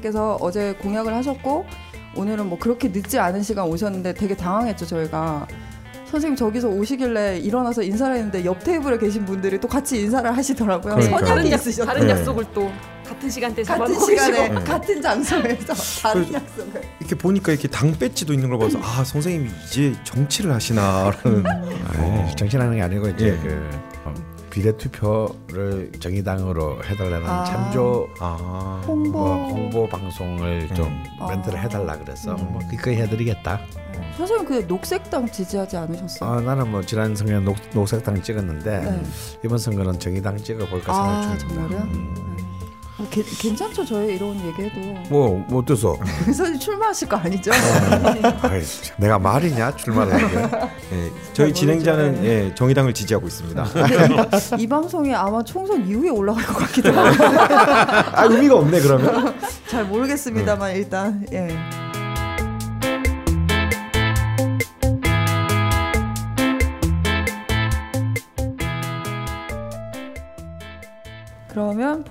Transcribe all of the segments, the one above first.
선생님께서 어제 공약을 하셨고 오늘은 뭐 그렇게 늦지 않은 시간 오셨는데 되게 당황했죠 저희가. 선생님 저기서 오시길래 일어나서 인사를 했는데 옆 테이블에 계신 분들이 또 같이 인사를 하시더라고요. 그러니까. 선약이 다른, 약, 있으셨 다른 네. 약속을 또 같은 시간대 같은 시간에 네. 같은 장소에서 다른 그래서- 약속을. 이렇게 보니까 이렇게 당 배지도 있는 걸 봐서 아 선생님이 이제 정치를 하시나라는 아니, 정신하는 게 아니고 이제 예. 그 어, 비례 투표를 정의당으로 해달라는 아. 참조 아 홍보. 뭐 홍보 방송을 좀 아. 멘트를 해달라 그래서 음. 뭐 그거 해드리겠다. 선생님 그 녹색당 지지하지 않으셨어요? 아, 나는 뭐 지난 선거에 녹, 녹색당 찍었는데 네. 이번 선거는 정의당 찍어볼까 아 생각 중입니다. 정말요? 음. 네. 어, 게, 괜찮죠 저희 이런 얘기해도 뭐, 뭐 어때서? 선생님 출마하실 거 아니죠? 아이, 진짜 내가 말이냐 출마를 하게? 예, 저희 잘 진행자는 모르죠. 예, 정의당을 지지하고 있습니다. 이 방송이 아마 총선 이후에 올라갈 것 같기도 하고 아 의미가 없네 그러면. 잘 모르겠습니다만 일단 예.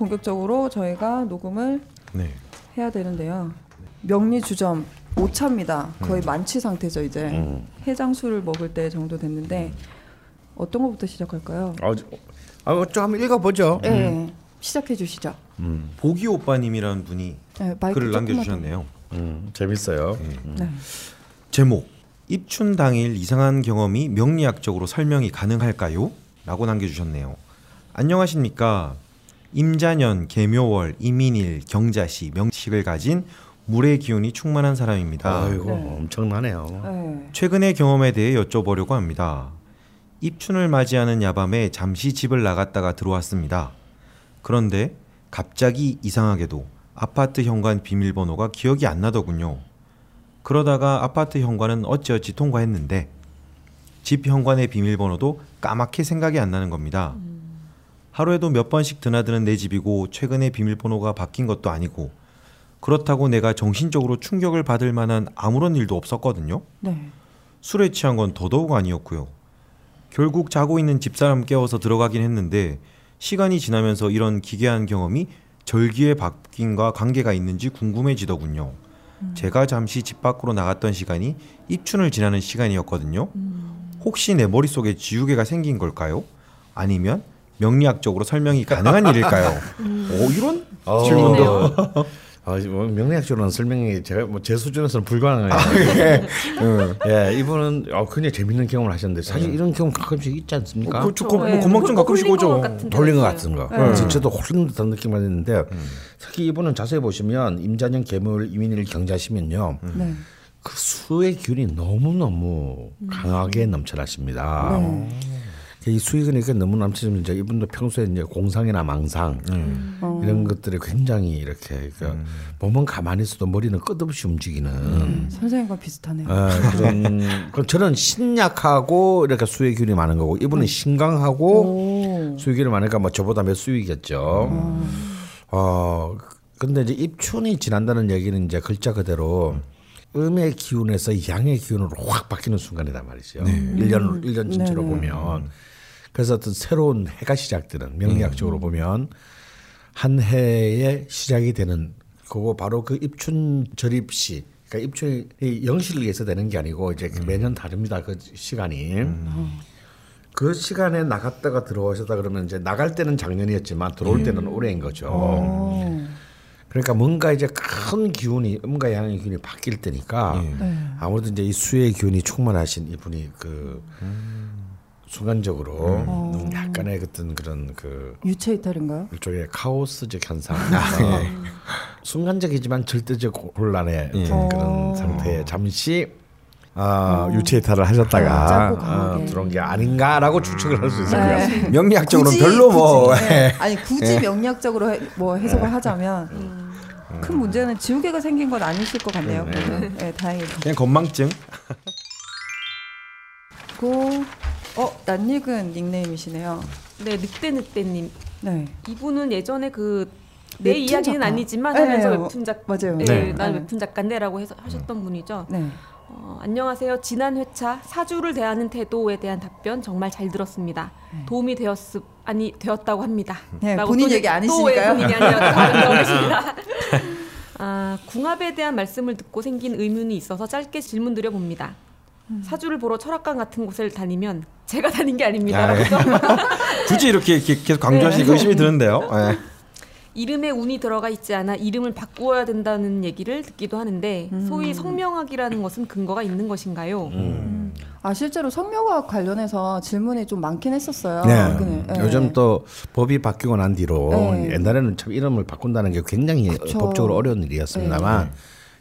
본격적으로 저희가 녹음을 네. 해야 되는데요. 명리 주점 5차입니다. 거의 만취 상태죠 이제. 음. 해장술을 먹을 때 정도 됐는데 어떤 것부터 시작할까요? 어, 아, 좀 한번 읽어보죠. 네, 시작해 주시죠. 보기 오빠님이라는 분이 네, 글을 남겨주셨네요. 음, 재밌어요. 더- 네. 제목 입춘 당일 이상한 경험이 명리학적으로 설명이 가능할까요? 라고 남겨주셨네요. 안녕하십니까. 임자년, 개묘월, 이민일, 경자시, 명식을 가진 물의 기운이 충만한 사람입니다. 아이고 네. 엄청나네요. 네. 최근의 경험에 대해 여쭤보려고 합니다. 입춘을 맞이하는 야밤에 잠시 집을 나갔다가 들어왔습니다. 그런데 갑자기 이상하게도 아파트 현관 비밀번호가 기억이 안 나더군요. 그러다가 아파트 현관은 어찌어찌 통과했는데 집 현관의 비밀번호도 까맣게 생각이 안 나는 겁니다. 하루에도 몇 번씩 드나드는 내 집이고 최근에 비밀번호가 바뀐 것도 아니고 그렇다고 내가 정신적으로 충격을 받을 만한 아무런 일도 없었거든요. 네. 술에 취한 건 더더욱 아니었고요. 결국 자고 있는 집사람 깨워서 들어가긴 했는데 시간이 지나면서 이런 기괴한 경험이 절기의 바뀐과 관계가 있는지 궁금해지더군요. 제가 잠시 집 밖으로 나갔던 시간이 입춘을 지나는 시간이었거든요. 혹시 내 머릿속에 지우개가 생긴 걸까요? 아니면 명리학적으로 설명이 가능한 일일까요? 오 이런 어, 질문도 아, 뭐 명리학적으로는 설명이 제가 뭐 제 수준에서는 불가능해요. 응. 예, 이분은 어, 굉장히 재밌는 경험을 하셨는데 사실 이런 경험 가끔씩 있지 않습니까? 그렇죠. 거- 네. 뭐 건망증 뭐 가끔씩 오죠. 돌린 것. 같은 거. 네. 진짜도 홀린 듯한 느낌만 했는데 특히 이분은 자세히 보시면 임자년 개물 이민일 경자시면요. 네. 그 수의 균이 너무 너무 강하게 넘쳐나십니다. 네. 이 수익 그러니까 너무 넘치면 이제 이분도 평소에 이제 공상이나 망상 어. 이런 것들이 굉장히 이렇게 그 몸은 가만히 있어도 머리는 끝없이 움직이는 선생님과 비슷하네요. 어, 그런 그럼 저는 신약하고 이렇게 수의 균이 많은 거고 이분은 신강하고 오. 수의 균이 많으니까 뭐 저보다 몇 수익이겠죠. 어 근데 이제 입춘이 지난다는 얘기는 이제 글자 그대로 음의 기운에서 양의 기운으로 확 바뀌는 순간이단 말이죠. 일 1년 일년 전체로 네네. 보면 그래서 어떤 새로운 해가 시작되는 명리학적으로 보면 한 해의 시작이 되는 그거 바로 그 입춘 절입시 그러니까 입춘이 영시를 위해서 되는 게 아니고 이제 그 매년 다릅니다 그 시간이. 그 시간에 나갔다가 들어오셨다 그러면 이제 나갈 때는 작년이었지만 들어올 때는 올해인 거죠. 오. 그러니까 뭔가 이제 큰 기운이 음과 양의 기운이 바뀔 때니까 네. 아무래도 이제 이 수의 기운이 충만하신 이분이 그 순간적으로 음, 약간의 어떤 그런 그 유체 이탈인가요? 일종의 카오스적 현상, 예. 순간적이지만 절대적 혼란의 어. 그런 상태에 잠시 아, 유체 이탈을 하셨다가 아, 어. 들어온 게 아닌가라고 추측을 할 수 있을 것 네. 같습니다. 명리학적으로는 굳이, 별로 뭐 굳이, 네. 아니 굳이 명리학적으로 해, 뭐 해석을 하자면 큰 문제는 지우개가 생긴 건 아니실 것 같네요. 네. 그러면. 네, 다행이다. 그냥 건망증. 그리고 어 낯익은 닉네임이시네요. 네, 늑대 늑대님. 네. 이분은 예전에 그내 웹툰 이야기는 작가. 아니지만 네, 하면서 네, 웹툰 작 맞아요. 네, 네. 난 네. 웹툰 작가인데라고 해서 하셨던 분이죠. 네. 어, 안녕하세요. 지난 회차 사주를 대하는 태도에 대한 답변 정말 잘 들었습니다. 도움이 되었음 아니 되었다고 합니다. 네, 본인 또- 얘기 또 아니시니까요? 왜 본인이 계십니다. 아, 궁합에 대한 말씀을 듣고 생긴 의문이 있어서 짧게 질문 드려봅니다. 사주를 보러 철학관 같은 곳을 다니면 제가 다닌 게 아닙니다. 아, 예. 라고 굳이 이렇게, 이렇게 계속 강조하시니까 의심이 드는데요. 예. 이름에 운이 들어가 있지 않아 이름을 바꾸어야 된다는 얘기를 듣기도 하는데 소위 성명학이라는 것은 근거가 있는 것인가요? 아 실제로 성묘학 관련해서 질문이 좀 많긴 했었어요. 네. 예. 요즘 또 법이 바뀌고 난 뒤로 네. 옛날에는 참 이름을 바꾼다는 게 굉장히 그쵸. 법적으로 어려운 일이었습니다만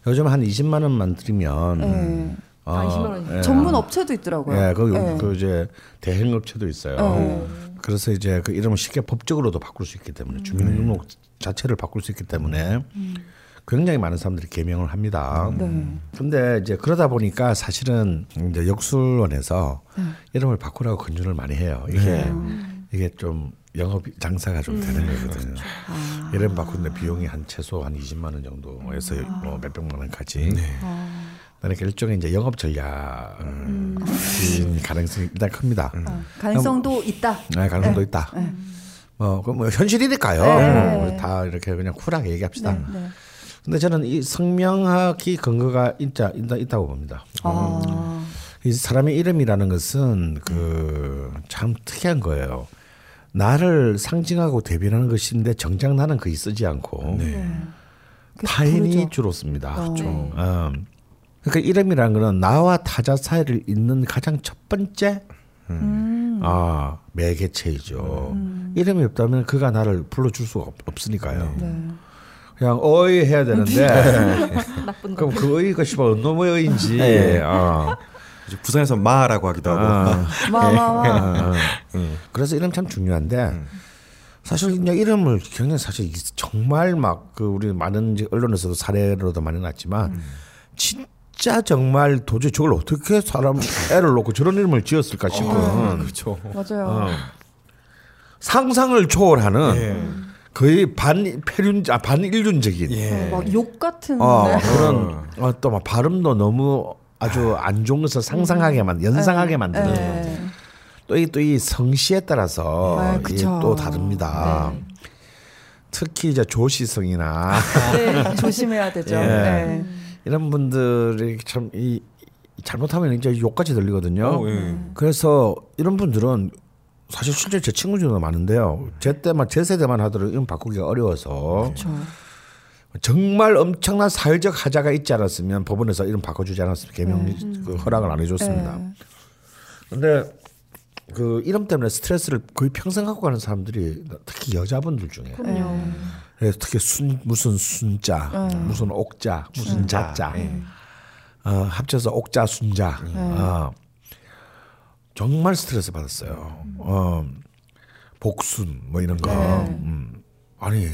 요즘 한 20만 원만 들이면 예. 아, 20만 원이요? 예. 전문 업체도 있더라고요. 예, 그, 예. 그 이제 대행 업체도 있어요. 네. 그래서 이제 그 이름을 쉽게 법적으로도 바꿀 수 있기 때문에 주민등록 자체를 바꿀 수 있기 때문에 굉장히 많은 사람들이 개명을 합니다. 네. 근데 이제 그러다 보니까 사실은 이제 역술원에서 이름을 바꾸라고 권유를 많이 해요. 이게 이게 좀 영업 장사가 좀 되는 거거든요. 이름 바꾸는데 비용이 한 최소 한 20만 원 정도에서 뭐 몇백만 원까지. 그러니까 일종의 이제 영업 전략인 가능성이 일단 큽니다. 어, 가능성도 있다. 네, 가능성도 있다. 뭐, 그뭐 현실이니까요. 네. 뭐다 이렇게 그냥 쿨하게 얘기합시다. 네, 네. 근데 저는 이 성명학이 근거가 있자 있다, 있다고 봅니다. 아, 이 사람의 이름이라는 것은 그 참 특이한 거예요. 나를 상징하고 대변하는 것인데 정작 나는 거의 쓰지 않고 그 타인이 부르죠. 주로 씁니다. 어. 좀. 어. 그러니까 이름이라는 거는 나와 타자 사이를 잇는 가장 첫 번째 음. 아 매개체이죠. 이름이 없다면 그가 나를 불러줄 수가 없, 없으니까요. 네. 그냥 어이 해야 되는데 나쁜 거. 그럼 그 어이가 씨발 어놈의 어인지. 네. 어. 이제 부산에서 마라고 하기도 하고. 아. 마마마. 어. 그래서 이름 참 중요한데 사실 그냥 이름을 굉장히 사실 이- 정말 막 그 우리 많은 언론에서도 사례로도 많이 났지만 진 짜 정말 도저히 저걸 어떻게 사람 애를 놓고 저런 이름을 지었을까 싶은 그렇죠. 맞아요. 어. 상상을 초월하는 예. 거의 반폐륜 아 반인륜적인 예. 막욕 같은. 어, 네. 그런 어, 또막 발음도 너무 아주 안 좋은 것을 상상하게 만 연상하게 만드는 네. 또이 또 이 성씨에 따라서 아. 또 다릅니다. 네. 특히 이제 조시성이나 네, 조심해야 되죠. 예. 네. 이런 분들이 참 이 잘못하면 이제 욕같이 들리거든요. 어, 예. 그래서 이런 분들은 사실 실제 제 친구 중에도 많은데요. 제 때만 제 세대만 하더라도 이름 바꾸기가 어려워서 그렇죠. 정말 엄청난 사회적 하자가 있지 않았으면 법원에서 이름 바꿔주지 않았으면 개명 그 허락을 안 해줬습니다. 네. 근데 그 이름 때문에 스트레스를 거의 평생 갖고 가는 사람들이 특히 여자분들 중에 그럼요. 특히 순 무슨 순자 무슨 옥자 무슨 자자 어, 합쳐서 옥자 순자 어, 정말 스트레스 받았어요. 어, 복순 뭐 이런 거 음. 아니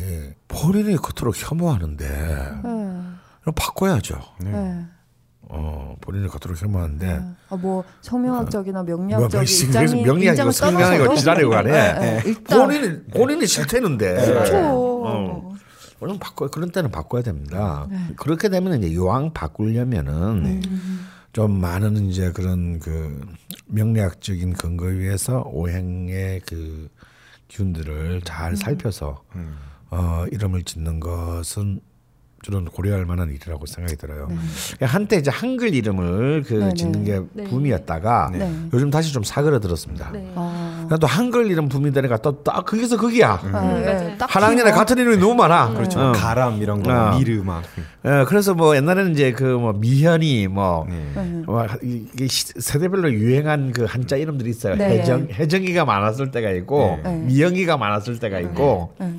본인이 겉으로 혐오하는데 네. 바꿔야죠. 네. 어, 본인이 겉으로 혐오하는데 아, 뭐 성명학적이나 뭐, 명리학적인 뭐, 입장이 명리학이고 입장을 성명학이고 지랄이고 간에 네, 네. 일단. 본인이 본인이 싫대는데. 그렇죠. 어. 그럼 바꿔 그런 때는 바꿔야 됩니다. 그렇게 되면 이제 요왕 바꾸려면은 좀 많은 이제 그런 그 명리학적인 근거에 의해서 오행의 그 기운들을 잘 살펴서 어, 이름을 짓는 것은 저는 고려할 만한 일이라고 생각이 들어요. 한때 이제 한글 이름을 그 네네. 짓는 게 네. 붐이었다가 네. 요즘 다시 좀 사그러들었습니다. 네. 아, 그러니까 또 한글 이름 붐이 되니까 또 딱 거기서 거기야. 아, 네. 딱히 한 학년에 뭐- 같은 이름이 너무 많아. 그렇죠. 어. 가람 이런 거, 어. 미르 막. 예, 그래서 뭐 옛날에는 이제 그 뭐 미현이 뭐, 네. 네. 뭐 이게 시- 세대별로 유행한 그 한자 이름들이 있어요. 네. 혜정 혜정이가 많았을 때가 있고 네. 미영이가 많았을 때가 있고 네.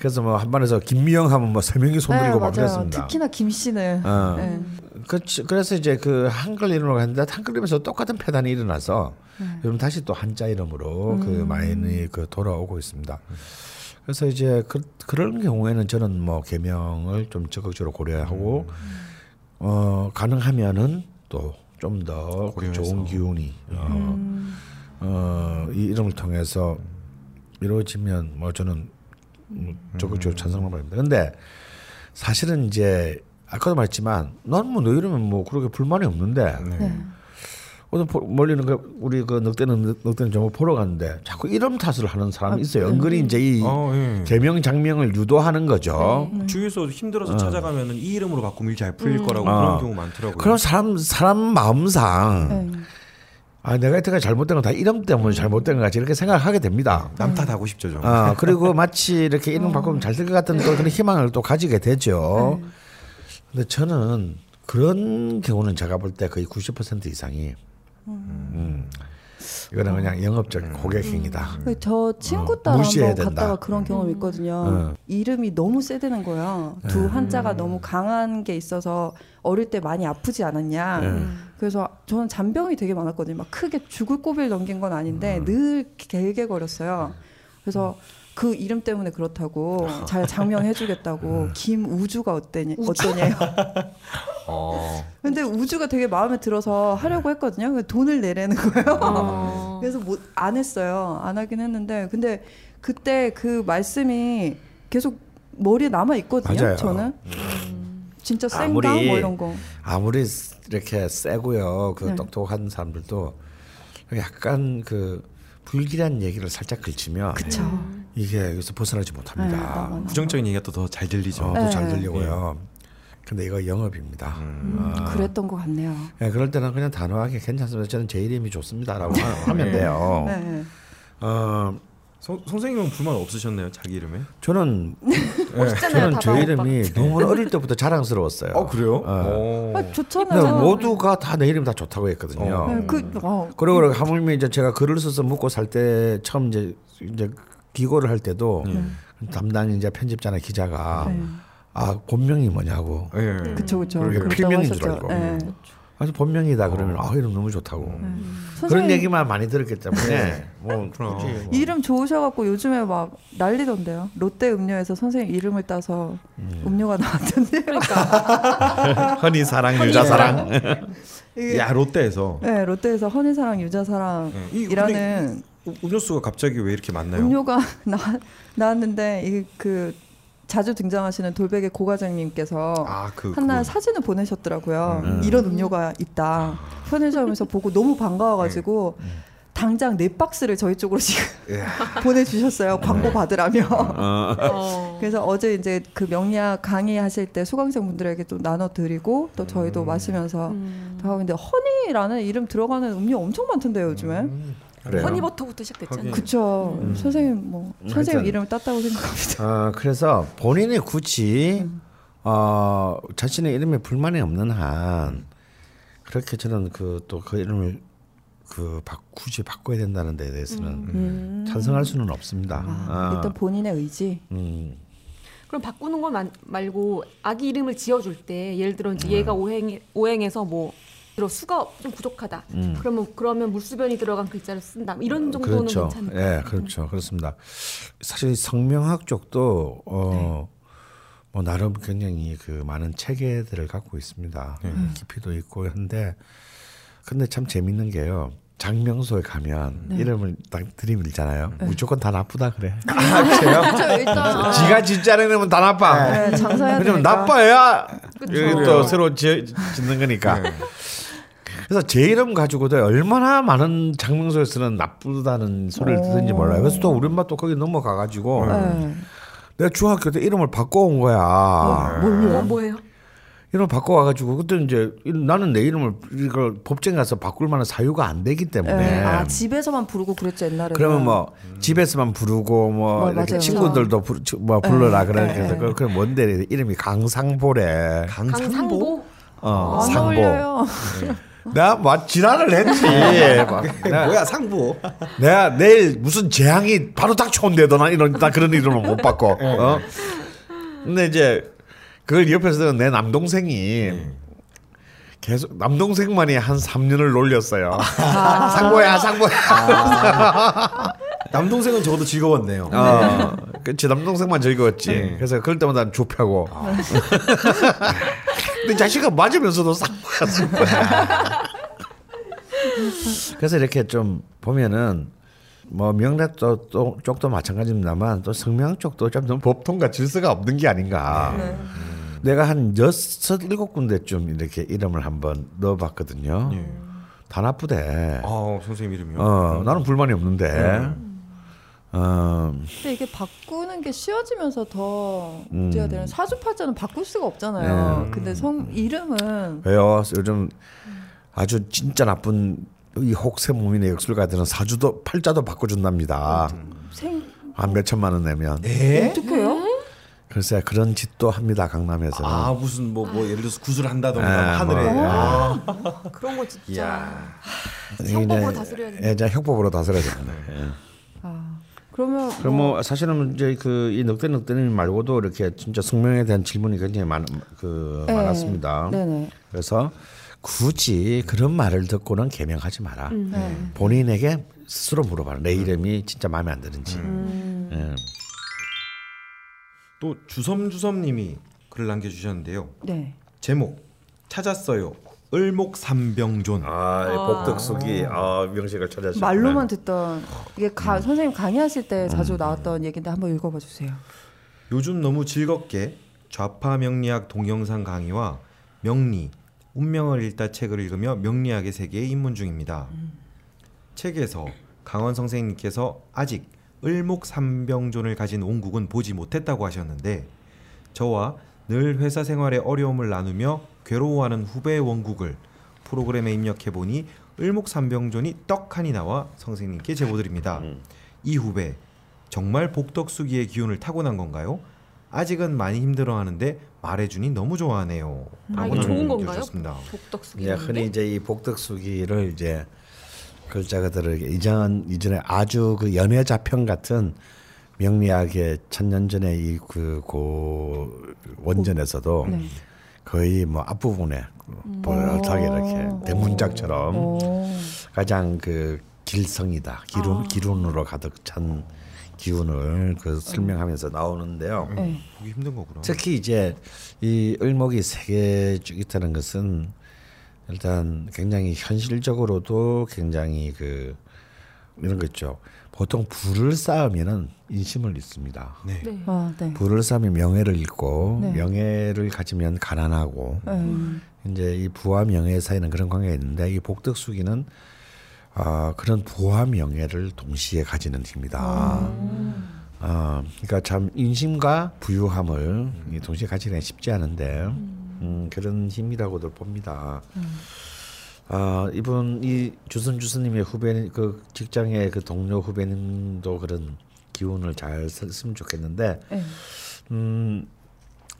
그래서 뭐 한반에서 김미영 하면 뭐 세 명이 손 네, 들고 막 맞아요. 그랬습니다. 특히나 김 씨는 어. 네. 그, 그래서 이제 그 한글 이름으로 갔는데 한글 이름에서 똑같은 패단이 일어나서 네. 요즘 다시 또 한자 이름으로 음. 그 많이 그 돌아오고 있습니다. 그래서 이제 그, 그런 경우에는 저는 뭐 개명을 좀 적극적으로 고려하고 어 가능하면은 또 좀더 고려해서. 좋은 기운이 어, 음. 어, 이 이름을 통해서 이루어지면 뭐 저는 뭐 적극적으로 찬성을 합니다. 근데 사실은 이제 아까도 말했지만 난뭐너 이러면 뭐 그렇게 불만이 없는데 네. 오늘 보- 몰리는 그 우리 그 늑대는 늑대는 정말 보러 갔는데 자꾸 이름 탓을 하는 사람이 있어요. 은근히 이제 이 어, 예. 개명 장명을 유도하는 거죠. 주위에서 힘들어서 찾아가면은 이 이름으로 바꾸면 일잘 풀릴 거라고 어. 그런 경우 많더라고요. 그런 사람 사람 마음상 네. 아 내가 여태까지 잘못된 건 다 이름 때문에 잘못된 것 같이 이렇게 생각하게 됩니다. 남 탓하고 싶죠, 좀. 아 그리고 마치 이렇게 이름 바꾸면 잘 될 것 같은 또 그런 희망을 또 가지게 되죠. 근데 저는 그런 경우는 제가 볼 때 거의 90% 이상이 음. 이거는 그냥 영업적 고객행위다. 그저 친구 어, 딸 무시해야 한번 된다. 갔다가 그런 경험이 있거든요. 어. 이름이 너무 세대는 거야. 두 한자가 너무 강한 게 있어서 어릴 때 많이 아프지 않았냐. 그래서 저는 잔병이 되게 많았거든요. 막 크게 죽을 고비를 넘긴 건 아닌데 늘 개개거렸어요. 그래서 그 이름 때문에 그렇다고 잘 장명해주겠다고 김우주가 어때니 어떠냐요? 어. 근데 우주가 되게 마음에 들어서 하려고 했거든요. 근데 돈을 내라는 거예요. 어. 그래서 못, 안 했어요. 안 하긴 했는데 근데 그때 그 말씀이 계속 머리에 남아 있거든요. 맞아요. 저는 진짜 센가 뭐 이런 거. 아무리 이렇게 세고요, 그 네. 똑똑한 사람들도 약간 그 불길한 얘기를 살짝 걸치면 그쵸. 이게 여기서 벗어나지 못합니다. 네. 부정적인 얘기가 또 더 잘 들리죠. 어, 네. 또잘 들리고요. 근데 이거 영업입니다. 음, 그랬던 것 같네요. 예, 그럴 때는 그냥 단호하게 괜찮습니다. 저는 제 이름이 좋습니다라고 하- 하면 돼요. 네. 어, 선- 선생님은 불만 없으셨나요, 자기 이름에? 저는 멋있잖아요. 저는 저 다다 이름이 너무 어릴 때부터 자랑스러웠어요. 어, 그래요? 어. 어. 아, 좋잖아요. 모두가 다 내 이름 다 좋다고 했거든요. 어. 네, 그 어, 그리고 하물며 이제 제가 글을 써서 묻고 살 때 처음 이제 이제 기고를 할 때도 담당 이제 편집자나 기자가 네. 아 본명이 뭐냐고 예. 그쵸 그쵸. 필명인 줄. 알고. 네. 아주 본명이다 그러면 아 이름 너무 좋다고 그런 선생님 얘기만 많이 들었기 때문에 뭐 그럼. 굳이 뭐. 이름 좋으셔갖고 요즘에 막 난리던데요. 롯데 음료에서 선생님 이름을 따서 음. 료가 나왔던데요. 허니 사랑 유자 사랑 야, 롯데에서. 네, 롯데에서 허니 사랑 네. 이 유자 사랑이라는 우- 음료수가 갑자기 왜 이렇게 많나요? 음료가 나, 나왔는데 이그 자주 등장하시는 돌베개 고과장님께서 아, 그 한날 그거. 사진을 보내셨더라고요. 음. 이런 음료가 있다. 편의점에서 보고 너무 반가워가지고 당장 네 박스를 저희 쪽으로 지금 예. 보내주셨어요. 광고 받으라며. 어. 그래서 어제 이제 그 명리학 강의하실 때 수강생 분들에게 또 나눠드리고 또 저희도 마시면서 음. 다 하고 근데 허니라는 이름 들어가는 음료 엄청 많던데요 요즘에. 그래요. 허니버터부터 시작됐잖아요. 하긴. 그쵸. 선생님 뭐 선생님 하여튼. 이름을 땄다고 생각합니다. 어, 그래서 본인이 굳이 어, 자신의 이름에 불만이 없는 한 그렇게 저는 그또그 이름을 그 바, 굳이 바꿔야 된다는 데 대해서는 음. 찬성할 수는 없습니다. 아, 어, 일단 본인의 의지. 음, 그럼 바꾸는 건 만- 말고 아기 이름을 지어줄 때 예를 들어 이제 얘가 오행 오행해서 뭐 들어 수가 좀 부족하다. 그러면 그러면 물수변이 들어간 글자를 쓴다. 이런 정도는 그렇죠. 괜찮을까요? 예, 그렇죠. 그렇습니다. 사실 성명학 쪽도 어, 뭐 나름 굉장히 그 많은 체계들을 갖고 있습니다. 깊이도 있고 한데 근데 참 재밌는 게요. 장명소에 가면 이름을 딱 들이밀잖아요. 무조건 다 나쁘다 그래. 그렇죠. 일단 지가 진짜는 이름은 다 나빠. 네, 장사해야 왜냐면. 나빠야 또 새로 지, 짓는 거니까. 그래서 제 이름 가지고도 얼마나 많은 장명소에서는 나쁘다는 소리를 듣는지 몰라요. 그래서 또 우리 엄마 또 거기 넘어가 가지고 네. 내가 중학교 때 이름을 바꿔온 거야. 뭐, 뭐예요? 이름을 바꿔와 가지고 그때 이제 나는 내 이름을 이걸 법정에 가서 바꿀 만한 사유가 안 되기 때문에. 네. 아 집에서만 부르고 그랬죠 옛날에. 그러면 뭐 집에서만 부르고 뭐 어, 이렇게 맞아요. 친구들도 부르, 뭐 불러라 네, 그래 네, 그래서 네. 그- 그 뭔데 이름이 강상보래. 강상보? 어, 안 상보. 어울려요. 내가 막 지랄을 했지. 막 내가, 뭐야, 상부. 내가 내일 무슨 재앙이 바로 닥쳐온대도 난 이런 나 그런 이름을 못 바꿔. 어? 근데 이제 그걸 옆에서 내 남동생이 계속 남동생만이 한 3년을 놀렸어요. 상보야, 상보야. 남동생은 적어도 즐거웠네요. 어, 그치 남동생만 즐거웠지. 그래서 그럴 때마다 좁혀고. 근데 자식은 맞으면서도 쌍거야, 쌍거야. 그래서 이렇게 좀 보면은 뭐 명락 도, 또, 쪽도 마찬가지입니다만 또 성명 쪽도 좀 너무 법통과 질서가 없는 게 아닌가. 내가 한 여섯 일곱 군데쯤 이렇게 이름을 한번 넣어봤거든요. 다 나쁘대. 아 선생님 이름이요? 어, 나는 불만이 없는데. 어, 근데 이게 바꾸는 게 쉬워지면서 더 문제가 음. 되는 사주팔자는 바꿀 수가 없잖아요. 네. 근데 성 이름은 왜요? 요즘 아주 진짜 나쁜 이 혹세무민의 역술가들은 사주도 팔자도 바꿔준답니다. 생 한몇 천만 원 내면. 네? 어떻게요? 글쎄 그런 짓도 합니다 강남에서는. 아 무슨 뭐뭐 예를 들어서 구슬 한다던가 네, 하늘에 뭐. 아. 그런 거 진짜 이야. 형법으로 다스려야 된다. 예, 이제 형법으로 다스려야. 예. 아 그러면 그럼 뭐 사실은 이제 그이 넉대 넉대님 말고도 이렇게 진짜 숙명에 대한 질문이 굉장히 많, 그 네. 많았습니다. 네네. 그래서 굳이 그런 말을 듣고는 개명하지 마라. 네. 본인에게 스스로 물어봐라. 내 이름이 진짜 마음에 안 드는지. 예. 또 주섬주섬님이 글을 남겨주셨는데요. 네. 제목 찾았어요. 을목삼병존. 아, 복덕숙이 아, 명식을 찾았죠. 말로만 듣던 이게 가, 음. 선생님 강의하실 때 자주 나왔던 얘기인데 한번 읽어봐 주세요. 요즘 너무 즐겁게 좌파 명리학 동영상 강의와 명리, 운명을 읽다 책을 읽으며 명리학의 세계에 입문 중입니다. 책에서 강원 선생님께서 아직 을목삼병존을 가진 원국은 보지 못했다고 하셨는데 저와 늘 회사 생활의 어려움을 나누며 괴로워하는 후배의 원국을 프로그램에 입력해 보니 을목삼병존이 떡하니 나와 선생님께 제보드립니다. 이 후배 정말 복덕수기의 기운을 타고난 건가요? 아직은 많이 힘들어하는데 말해주니 너무 좋아하네요. 아, 이게 좋은 건가요? 복덕수기. 예, 흔히 이제 이 복덕수기를 이제 글자가들을 이전 이전에 아주 그 연애 자편 같은 명리학의 천년 전에 이그 고 원전에서도 네. 거의 뭐 앞부분에 뻘하게 이렇게 대문짝처럼 오. 가장 그 길성이다 기룬 기룬으로 가득 찬 기운을 그 설명하면서 나오는데요. 네. 보기 힘든 거구나. 특히 이제 이 을목이 세개 쭉 있다는 것은 일단 굉장히 현실적으로도 굉장히 그 이런 거 있죠. 보통 불을 쌓으면은 인심을 잃습니다. 네. 네. 아, 네. 불을 쌓으면 명예를 잃고 네. 명예를 가지면 가난하고 음. 이제 이 부와 명예 사이는 그런 관계가 있는데 이 복덕수기는 아 그런 부와 명예를 동시에 가지는 힘이다. 아, 그러니까 참 인심과 부유함을 이 동시에 가지기가 쉽지 않은데 음, 그런 힘이라고들 봅니다. 아 이분 이 주선 주선님의 후배 그 직장의 그 동료 후배님도 그런 기운을 잘 썼으면 좋겠는데 네. 음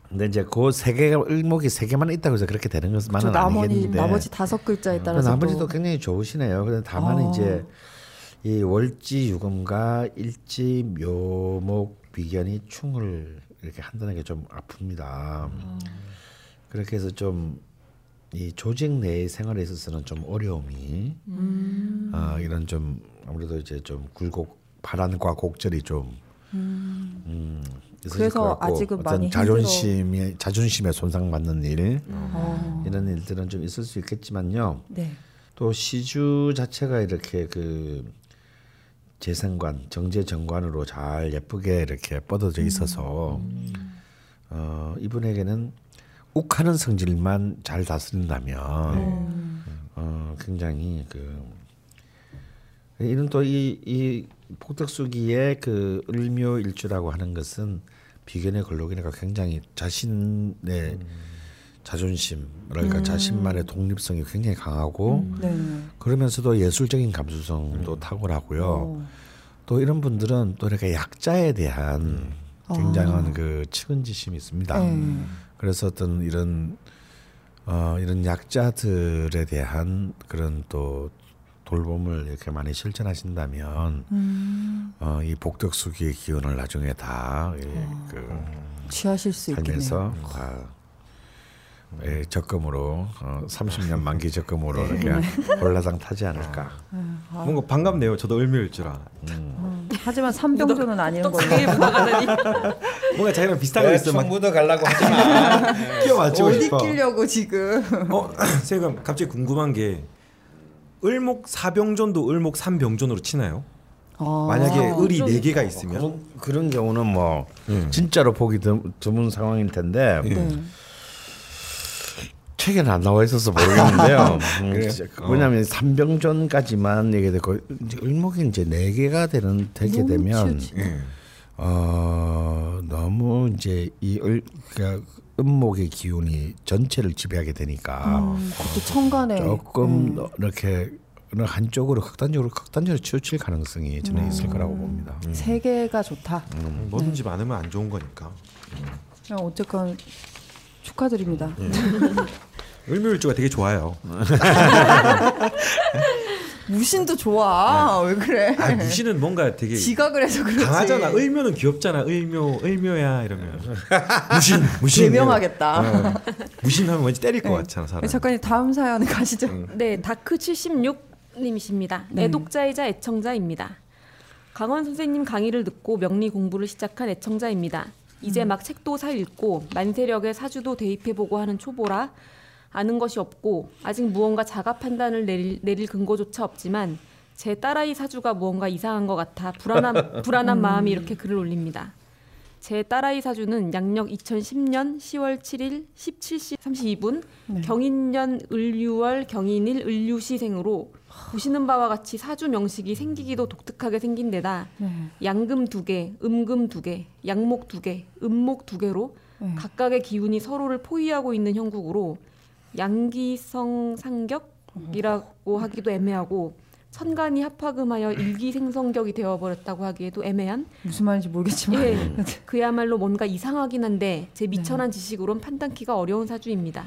근데 이제 그 세 개가 을목이 세 개만 있다고 해서 그렇게 되는 저 것만은 나머지 아니겠는데 나머지 다섯 글자에 그 따라서 나머지도 또 굉장히 좋으시네요. 근데 다만 아. 이제 이 월지 유금과 일지 묘목 비견이 충을 이렇게 한다는 게 좀 아픕니다. 그렇게 해서 좀 이 조직 내의 생활에 있어서는 좀 어려움이 아, 이런 좀 아무래도 이제 좀 굴곡 바람과 곡절이 좀 음, 있으실 그래서 아직은 어떤 많이. 자존심이 자존심에 손상받는 일 어. 이런 일들은 좀 있을 수 있겠지만요. 네. 또 시주 자체가 이렇게 그 재생관, 정제 정관으로 잘 예쁘게 이렇게 뻗어져 있어서 어, 이분에게는 욱하는 성질만 잘 다스린다면 어, 굉장히 그 이런 또이이 폭덕수기의 그 을묘일주라고 하는 것은 비견의 걸록이니까 굉장히 자신의 자존심, 그러니까 자신만의 독립성이 굉장히 강하고 네. 그러면서도 예술적인 감수성도 탁월하고요. 또 이런 분들은 또 이렇게 약자에 대한 굉장한 그 측은지심이 있습니다. 네. 그래서 어떤 이런 어 이런 약자들에 대한 그런 또 돌봄을 이렇게 많이 실천하신다면 어, 이 복덕수기의 기운을 나중에 다그 취하실 수 있겠네요. 다 예, 적금으로 어, 30년 만기 적금으로 이렇게 올라당 타지 않을까. 뭔가 반갑네요. 저도 을묘일주라. 음, 하지만 삼병조는 아니는 걸로. 뭔가 자기랑 비슷한 거 있으면 막 묻어 가려고 하지 마. 끼워 맞추고 어디 싶어. 끼려고 지금. 어, 제가 갑자기 궁금한 게 을목 사병존도 을목 삼병존으로 치나요? 아. 만약에 을이 좀- 네 개가 있으면 그런, 그런 경우는 뭐 진짜로 보기 드, 드문 상황일 텐데 네. 책에는 안 나와 있어서 모르겠는데요. 음, 진짜 그 왜냐하면 삼병전까지만 얘기되고 을목이 이제 네 개가 되는 되게 되면 치우치- 예. 어 너무 이제 이을 그러니까 음목의 기운이 전체를 지배하게 되니까 음, 그것도 천간에 조금 이렇게 어느 한쪽으로 극단적으로 극단적으로 치우칠 가능성이 저는 있을 거라고 봅니다. 세 개가 좋다. 뭐든지 많으면 안 좋은 거니까. 그냥 어쨌건 축하드립니다. 을묘일주가 되게 좋아요. 무신도 좋아. 왜 그래? 아 무신은 뭔가 되게 지각을 해서 그렇지. 강하잖아. 을묘는 귀엽잖아. 을묘, 을묘야 이러면 무신, 무신. 개명하겠다. 어, 무신하면 왠지 때릴 것 같잖아 사람. 네, 작가님 다음 사연 가시죠. 네, 다크 76님이십니다. 네. 애독자이자 애청자입니다. 강원 선생님 강의를 듣고 명리 공부를 시작한 애청자입니다. 이제 막 책도 사 읽고 만세력의 사주도 대입해보고 하는 초보라 아는 것이 없고 아직 무언가 자가 판단을 내릴, 내릴 근거조차 없지만 제 딸아이 사주가 무언가 이상한 것 같아 불안한 불안한 마음이 이렇게 글을 올립니다. 제 딸아이 사주는 양력 2010년 10월 7일 17시 32분 네. 경인년 을유월 경인일 을유시생으로 보시는 바와 같이 사주 명식이 생기기도 독특하게 생긴 데다 네. 양금 두 개, 음금 두 개, 양목 두 개, 음목 두 개로 네. 각각의 기운이 서로를 포위하고 있는 형국으로 양기성 상격이라고 하기도 애매하고 천간이 합화금하여 일기생성격이 되어버렸다고 하기에도 애매한 무슨 말인지 모르겠지만 예, 그야말로 뭔가 이상하긴 한데 제 미천한 지식으론 판단키가 어려운 사주입니다.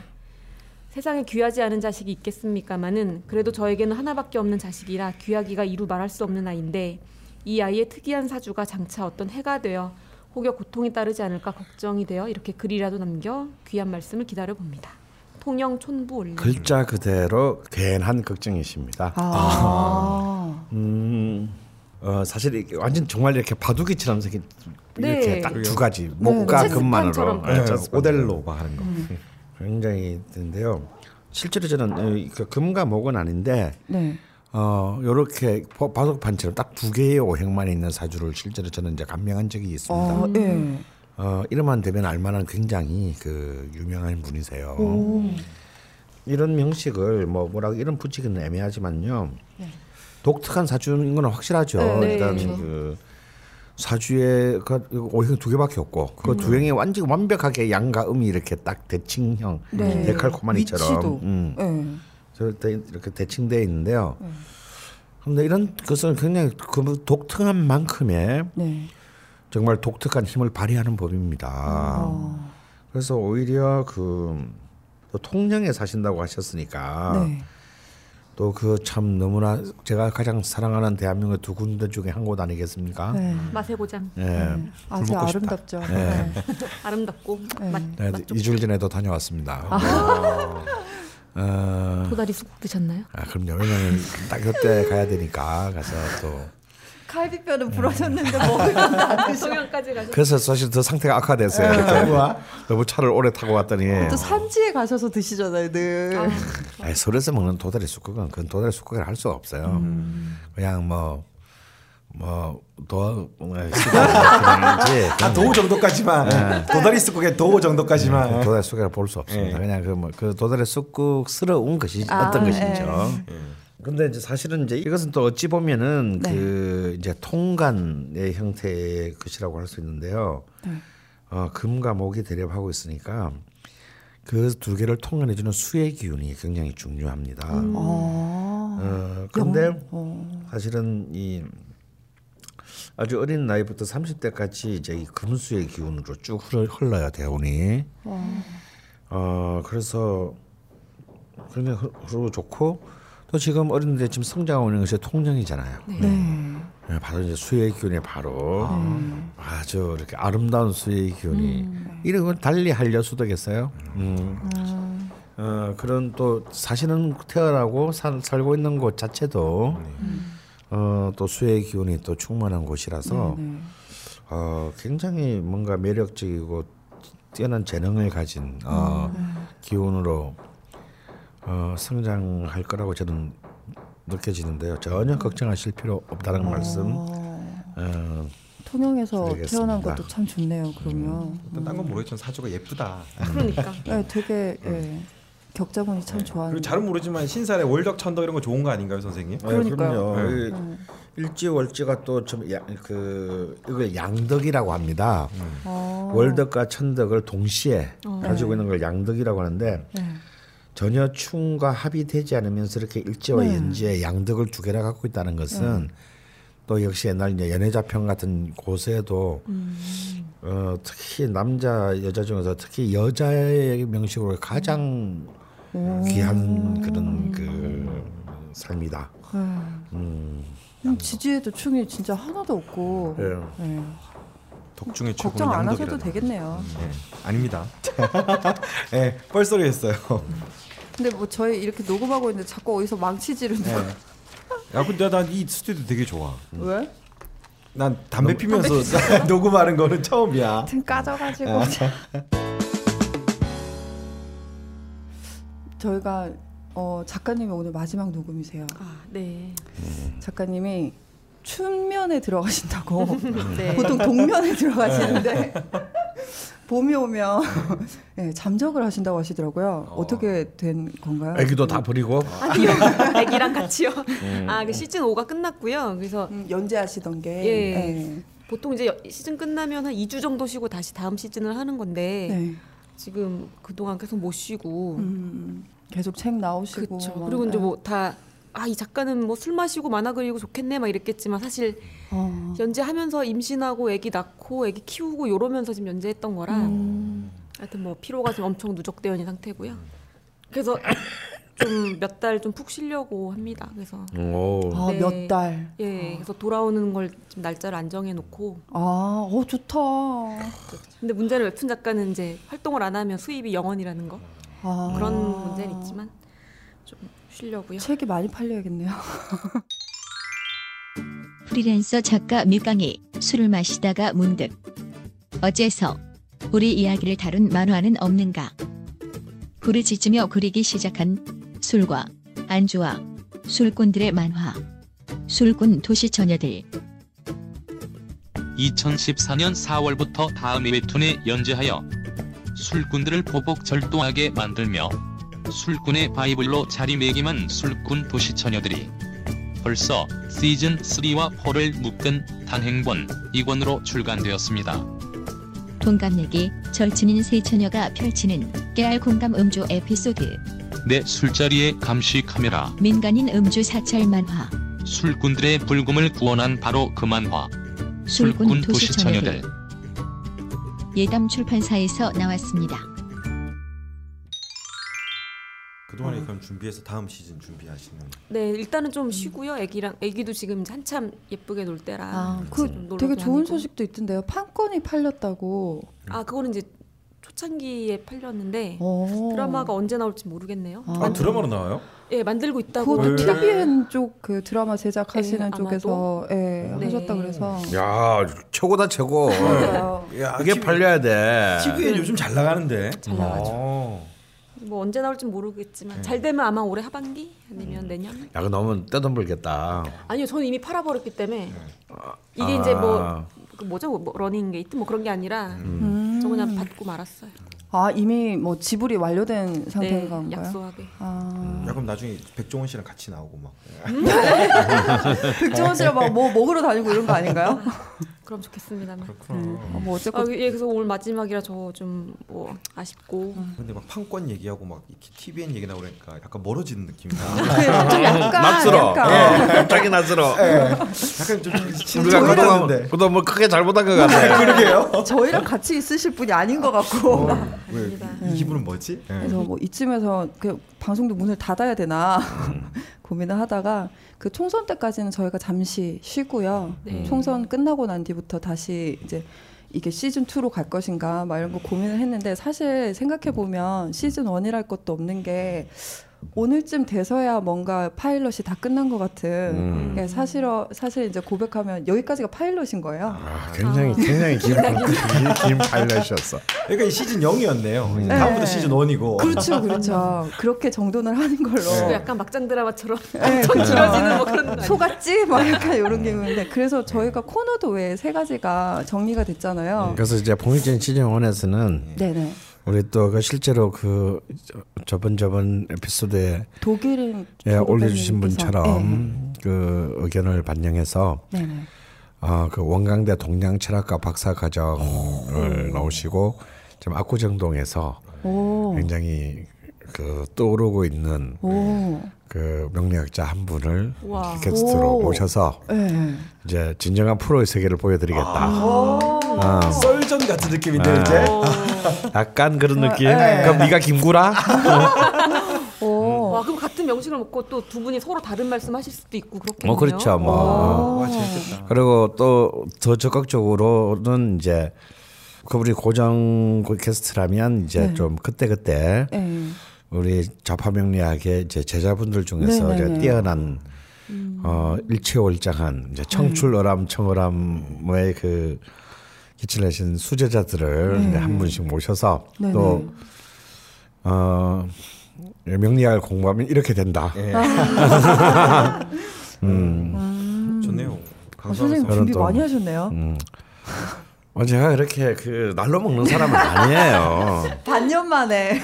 세상에 귀하지 않은 자식이 있겠습니까마는 그래도 저에게는 하나밖에 없는 자식이라 귀하기가 이루 말할 수 없는 아이인데 이 아이의 특이한 사주가 장차 어떤 해가 되어 혹여 고통이 따르지 않을까 걱정이 되어 이렇게 글이라도 남겨 귀한 말씀을 기다려 봅니다. 통영 촌부 올림. 글자 그대로 괜한 걱정이십니다. 아. 음, 어, 사실 완전 정말 이렇게 바둑이처럼 생긴 이렇게 네. 딱두 가지 목과 체스판처럼. 금만으로 네, 네, 체스판. 오델로가 하는 거. 굉장히 있는데요. 실제로 저는 어, 그 금과 목은 아닌데 네. 어 요렇게 바둑판처럼 딱 두 개의 오행만 있는 사주를 실제로 저는 이제 감명한 적이 있습니다. 어, 네. 어 이름만 되면 알만한 굉장히 그 유명한 분이세요. 오. 이런 명식을 뭐 뭐라고 이름 붙이기는 애매하지만요. 독특한 사주인 건 확실하죠. 네, 일단 그렇죠. 그 사주에 그 오행 두 개밖에 없고 그두 행에 완전 완벽하게 양과 음이 이렇게 딱 대칭형 네. 데칼코마니처럼. 음, 네. 이렇게 대칭되어 있는데요. 근데 이런 것은 굉장히 그 독특한 만큼의 네. 정말 독특한 힘을 발휘하는 법입니다. 어. 그래서 오히려 그또 통영에 사신다고 하셨으니까 네. 또그 참 너무나 제가 가장 사랑하는 대한민국 두 군데 중에 한 곳 아니겠습니까? 네. 마세고장 예. 네. 아주. 아름답죠. 네. 아름답고 네. 맛, 네, 맛 이주일 전에도 다녀왔습니다. 아. 어, 도다리 쑥 드셨나요? 아, 그럼요. 왜냐면 딱 그때 가야 되니까 가서 또 칼비뼈는 부러졌는데 먹으면 안. 통영까지 가서 그래서 사실 더 상태가 악화됐어요. 이렇게 너무 차를 오래 타고 왔더니 또 산지에 가셔서 드시잖아요, 늘. 아니, 서울에서 먹는 도다리 쑥국은 그건 도다리 쑥국을 할 수가 없어요. 그냥 뭐 시간이지 아 도우 정도까지만. 도다리 쑥국의 도우 정도까지만. 도다리 쑥국을 볼수 없습니다. 예. 그냥 그뭐 그 도다리 쑥국스러운 것이 아, 어떤 예. 것이죠. 근데 이제 사실은 이제 이것은 또 어찌 보면은 네. 그 이제 통간의 형태의 것이라고 할 수 있는데요. 네. 어, 금과 목이 대립하고 있으니까 그 두 개를 통간해주는 수의 기운이 굉장히 중요합니다. 어. 어, 그런데 영- 어. 사실은 이 아주 어린 나이부터 30대까지 이제 이 금수의 기운으로 쭉 흘러, 흘러야 대운이. 어 그래서 굉장히 흐- 흐르고 좋고 또 지금 어린데 지금 성장하고 있는 것이 통영이잖아요. 네. 네, 바로 이제 수의 기운이 바로 아 주 이렇게 아름다운 수의 기운이 이런 건 달리 한려수도겠어요. 음. 어, 그런 또 사실은 태어나고 살, 살고 있는 곳 자체도 어, 또 수의 기운이 또 충만한 곳이라서 네. 어, 굉장히 뭔가 매력적이고 뛰어난 재능을 가진 어, 기운으로 어, 성장할 거라고 저는 느껴지는데요. 전혀 걱정하실 필요 없다는 말씀. 어, 통영에서 드리겠습니다. 태어난 것도 참 좋네요. 그러면. 딴건 모르겠지만 사주가 예쁘다. 그러니까 네, 되게 예. 격자분이 참 그리고 좋아하는. 잘은 모르지만 신살에 월덕 천덕 이런 거 좋은 거 아닌가요, 선생님? 네, 그러니까요. 그럼요. 네. 이 일지월지가 또 좀 그 이걸 양덕이라고 합니다. 어. 월덕과 천덕을 동시에 가지고 있는 걸 양덕이라고 하는데 네. 전혀 충과 합이 되지 않으면서 이렇게 일제와 네. 연지에 양덕을 두 개나 갖고 있다는 것은 또 역시 옛날 이제 연애자평 같은 곳에도 어, 특히 남자 여자 중에서 특히 여자의 명식으로 가장 귀한 그런 그 삶이다. 음, 지지에도 충이 진짜 하나도 없고. 예. 네. 덕중의 최고는 걱정 안 하셔도 되겠네요. 네, 아닙니다. 네, 뻘소리 했어요. 근데 뭐 저희 이렇게 녹음하고 있는데 자꾸 어디서 망치질을 네. 야, 근데 난 이 스튜디오 되게 좋아. 왜? 난 담배 피면서 녹음하는 거는 처음이야. 등 까져가지고 저희가 어, 작가님이 오늘 마지막 녹음이세요. 아, 네. 작가님이 춘면에 들어가신다고 네. 보통 동면에 들어가시는데 봄이 오면 네, 잠적을 하신다고 하시더라고요. 어. 떻게 된 건가요? 애기도 다 버리고 아니요. 아기랑 같이요. 아, 그 시즌 5가 끝났고요. 그래서 음, 연재하시던 게 예. 네. 보통 이제 여- 시즌 끝나면 한 2주 정도 쉬고 다시 다음 시즌을 하는 건데 네. 지금 그동안 계속 못 쉬고 음, 계속 책 나오시고 그렇죠. 막, 그리고 이제 네. 뭐다 아 이 작가는 뭐 술 마시고 만화 그리고 좋겠네 막 이랬겠지만 사실 어. 연재하면서 임신하고 아기 낳고 아기 키우고 요러면서 지금 연재했던 거라 음. 하여튼 뭐 피로가 좀 엄청 누적되어 있는 상태고요. 그래서 좀 몇 달 좀 푹 쉬려고 합니다. 그래서 오. 아, 네. 몇 달. 예, 그래서 돌아오는 걸 지금 날짜를 안 정해 놓고 아, 어 좋다. 근데 문제는 웹툰 작가는 이제 활동을 안 하면 수입이 0원이라는 거 아. 그런 문제는 있지만 좀 쉬려고요. 책이 많이 팔려야겠네요. 프리랜서 작가 밀강이 술을 마시다가 문득 어째서 우리 이야기를 다룬 만화는 없는가 부르짖으며 그리기 시작한 술과 안주와 술꾼들의 만화 술꾼 도시 처녀들 2014년 4월부터 다음 웹툰에 연재하여 술꾼들을 보복 절도하게 만들며 술꾼의 바이블로 자리매김한 술꾼 도시처녀들이 벌써 시즌 3와 4를 묶은 단행본 2권으로 출간되었습니다. 동갑내기 절친인 세 처녀가 펼치는 깨알 공감 음주 에피소드. 내 술자리에 감시 카메라. 민간인 음주 사찰 만화. 술꾼들의 불금을 구원한 바로 그 만화. 술꾼 술꾼 도시처녀들. 도시처녀들. 예담 출판사에서 나왔습니다. 그동안에 그럼 준비해서 다음 시즌 준비하시는. 네, 일단은 좀 쉬고요. 아기랑 아기도 지금 한참 예쁘게 놀 때라. 아, 그 되게 좋은 다니고. 소식도 있던데요. 판권이 팔렸다고. 아, 그거는 이제 초창기에 팔렸는데 오. 드라마가 언제 나올지 모르겠네요. 아. 아, 드라마로 나와요? 예, 만들고 있다고. 그것도 네. TVN 쪽 그 드라마 제작하시는 예, 쪽에서 예, 네. 하셨다 그래서. 야 최고다 최고. 야, 이게 팔려야 돼. TVN 요즘 잘 나가는데. 잘 나가죠. 어. 뭐 언제 나올지 모르겠지만 잘 되면 아마 올해 하반기 아니면 내년. 야, 그 너무 떼돈 벌겠다. 아니요, 저는 이미 팔아버렸기 때문에 이게 아. 이제 뭐, 그 뭐죠, 뭐 러닝 개런티 뭐 그런 게 아니라 음. 저 그냥 받고 말았어요. 아 이미 뭐 지불이 완료된 상태인 네, 건가요? 약소하게. 아 야 그럼 나중에 백종원 씨랑 같이 나오고 막. 백종원 씨랑 막 뭐 먹으러 다니고 이런 거 아닌가요? 그럼 좋겠습니다만. 그렇구나. 어, 뭐 어쨌건 아, 예, 그래서 오늘 마지막이라 저 좀 뭐 아쉽고. 근데 막 판권 얘기하고 막 이렇게 TVN 얘기 나오니까 약간 멀어지는 느낌이다. 그 좀 약간 낯설어. 예, 갑자기 낯설어. 약간 좀 우리가 그동안 그동안 뭐 크게 잘못한 것 같아. 그러게요. 저희랑 같이 있으실 분이 아닌 것 같고 아닙니다. 이 기분은 뭐지? 예. 그래서 뭐 이쯤에서 그 방송도 문을 닫아야 되나 고민을 하다가 그 총선 때까지는 저희가 잠시 쉬고요. 네. 총선 끝나고 난 뒤부터 다시 이제 이게 시즌 2로 갈 것인가 막 이런 거 고민을 했는데 사실 생각해 보면 시즌 1이랄 것도 없는 게 오늘쯤 돼서야 뭔가 파일럿이 다 끝난 것 같은. 음. 예, 사실 사실 이제 고백하면 여기까지가 파일럿인 거예요. 아, 굉장히 굉장히 긴, 긴, 긴 파일럿이었어. 그러니까 이 시즌 0이었네요. 다음부터 시즌 1이고. 그렇죠, 그렇죠. 그렇게 정돈을 하는 걸로. 그 약간 막장 드라마처럼 네, 엄청 그렇죠. 길어지는 뭐 그런? 속았지? 막 약간 이런 경우인데 그래서 저희가 코너도 왜 세 가지가 정리가 됐잖아요. 그래서 이제 봉익진 시즌 1에서는 네네. 우리 또 그 실제로 그 저- 저번 저번 에피소드에 독일인 예, 올려주신 분처럼 네. 그 의견을 반영해서 네. 네. 아, 그 원광대 동양 철학과 박사 과정을 넣으시고 지금 압구정동에서 오. 굉장히 그 떠오르고 있는 오. 그 명리학자 한 분을 우와. 게스트로 오. 모셔서 네. 이제 진정한 프로의 세계를 보여드리겠다. 오. 아, 썰전 같은 느낌인데 아. 이제 어. 약간 그런 느낌. 네. 그럼 네가 김구라? 오. 와 그럼 같은 명칭을 먹고 또 두 분이 서로 다른 말씀하실 수도 있고 그렇겠네요. 뭐 그렇죠, 뭐. 오. 와. 그리고 또 더 적극적으로는 이제 그분이 고정 그 게스트라면 이제 네. 좀 그때 그때 네. 우리 좌파 명리학의 이제 제자분들 중에서 네, 네, 이제 네. 뛰어난 어 일체월장한 이제 청출어람 청어람의 그 내신 수제자들을 네. 한 분씩 모셔서 네, 또 어, 명리학을 공부하면 이렇게 된다. 예. 음. 좋네요. 아, 선생님 준비 또- 많이 하셨네요. 음. 어, 제가 그렇게 그 날로 먹는 사람은 아니에요. 반년 만에.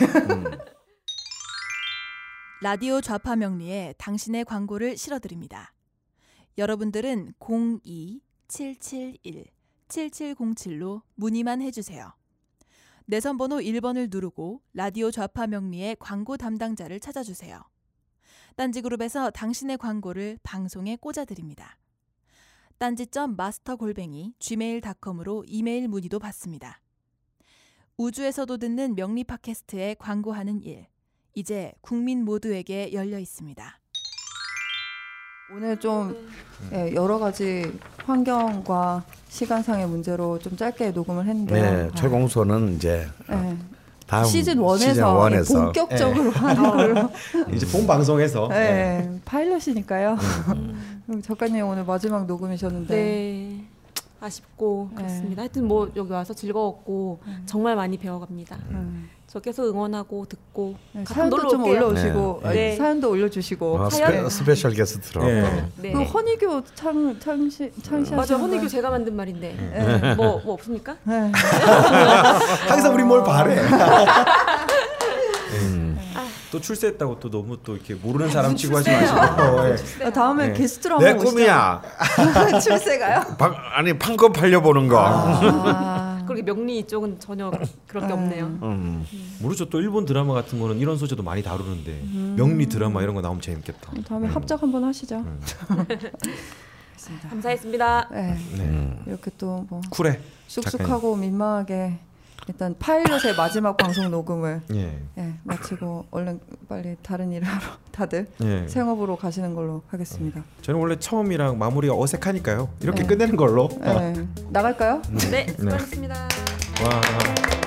라디오 좌파 명리에 당신의 광고를 실어드립니다. 여러분들은 02-771-7707로 문의만 해주세요. 내선 번호 1번을 누르고 라디오 좌파 명리의 광고 담당자를 찾아주세요. 딴지그룹에서 당신의 광고를 방송에 꽂아드립니다. 딴지점 마스터 골뱅이 gmail.com으로 이메일 문의도 받습니다. 우주에서도 듣는 명리 팟캐스트에 광고하는 일. 이제 국민 모두에게 열려 있습니다. 오늘 좀 예, 여러 가지 환경과 시간상의 문제로 좀 짧게 녹음을 했는데요. 네, 최공소는 이제 예, 다음 시즌 1에서 시즌 원에서 본격적으로 하는 걸로. 이제 본 방송에서 네, 파일럿이니까요. 음. 그럼 작가님 오늘 마지막 녹음이셨는데 네. 아쉽고 네. 그렇습니다. 하여튼 뭐 여기 와서 즐거웠고 정말 많이 배워갑니다. 음, 저 계속 응원하고 듣고 네, 사연도 좀 올게요. 올려주시고 네. 아니, 네. 사연도 올려주시고 어, 사연- 스페, 스페 셜 게스트로 예. 네. 그 허니교 창 창시 창시 맞아 허니교 제가 만든 말인데 네. 뭐뭐 없습니까? 네. 항상 우리 뭘 바래. 음. 또 출세했다고 또 너무 또 이렇게 모르는 사람 치고 하지. 마시고. 예. 아, 다음에 네. 게스트로 내 한번 꿈이야. 모시죠. 출세가요? 방, 아니 판권 팔려보는 거. 아, 그렇게 명리 이쪽은 전혀 그런 게 음. 없네요. 음. 모르죠. 또 일본 드라마 같은 거는 이런 소재도 많이 다루는데 명리 드라마 이런 거 나오면 재밌겠다. 다음에 합작 한번 하시죠. 음. 알겠습니다. 감사했습니다. 네, 네. 이렇게 또뭐 쿨해. 쑥쑥하고 민망하게 일단 파일럿의 마지막 방송 녹음을 예. 예, 마치고 얼른 빨리 다른 일을 하러 다들 예. 생업으로 가시는 걸로 하겠습니다. 저는 원래 처음이랑 마무리가 어색하니까요. 이렇게 네. 끝내는 걸로. 예, 나갈까요? 네, 수고하셨습니다. 와.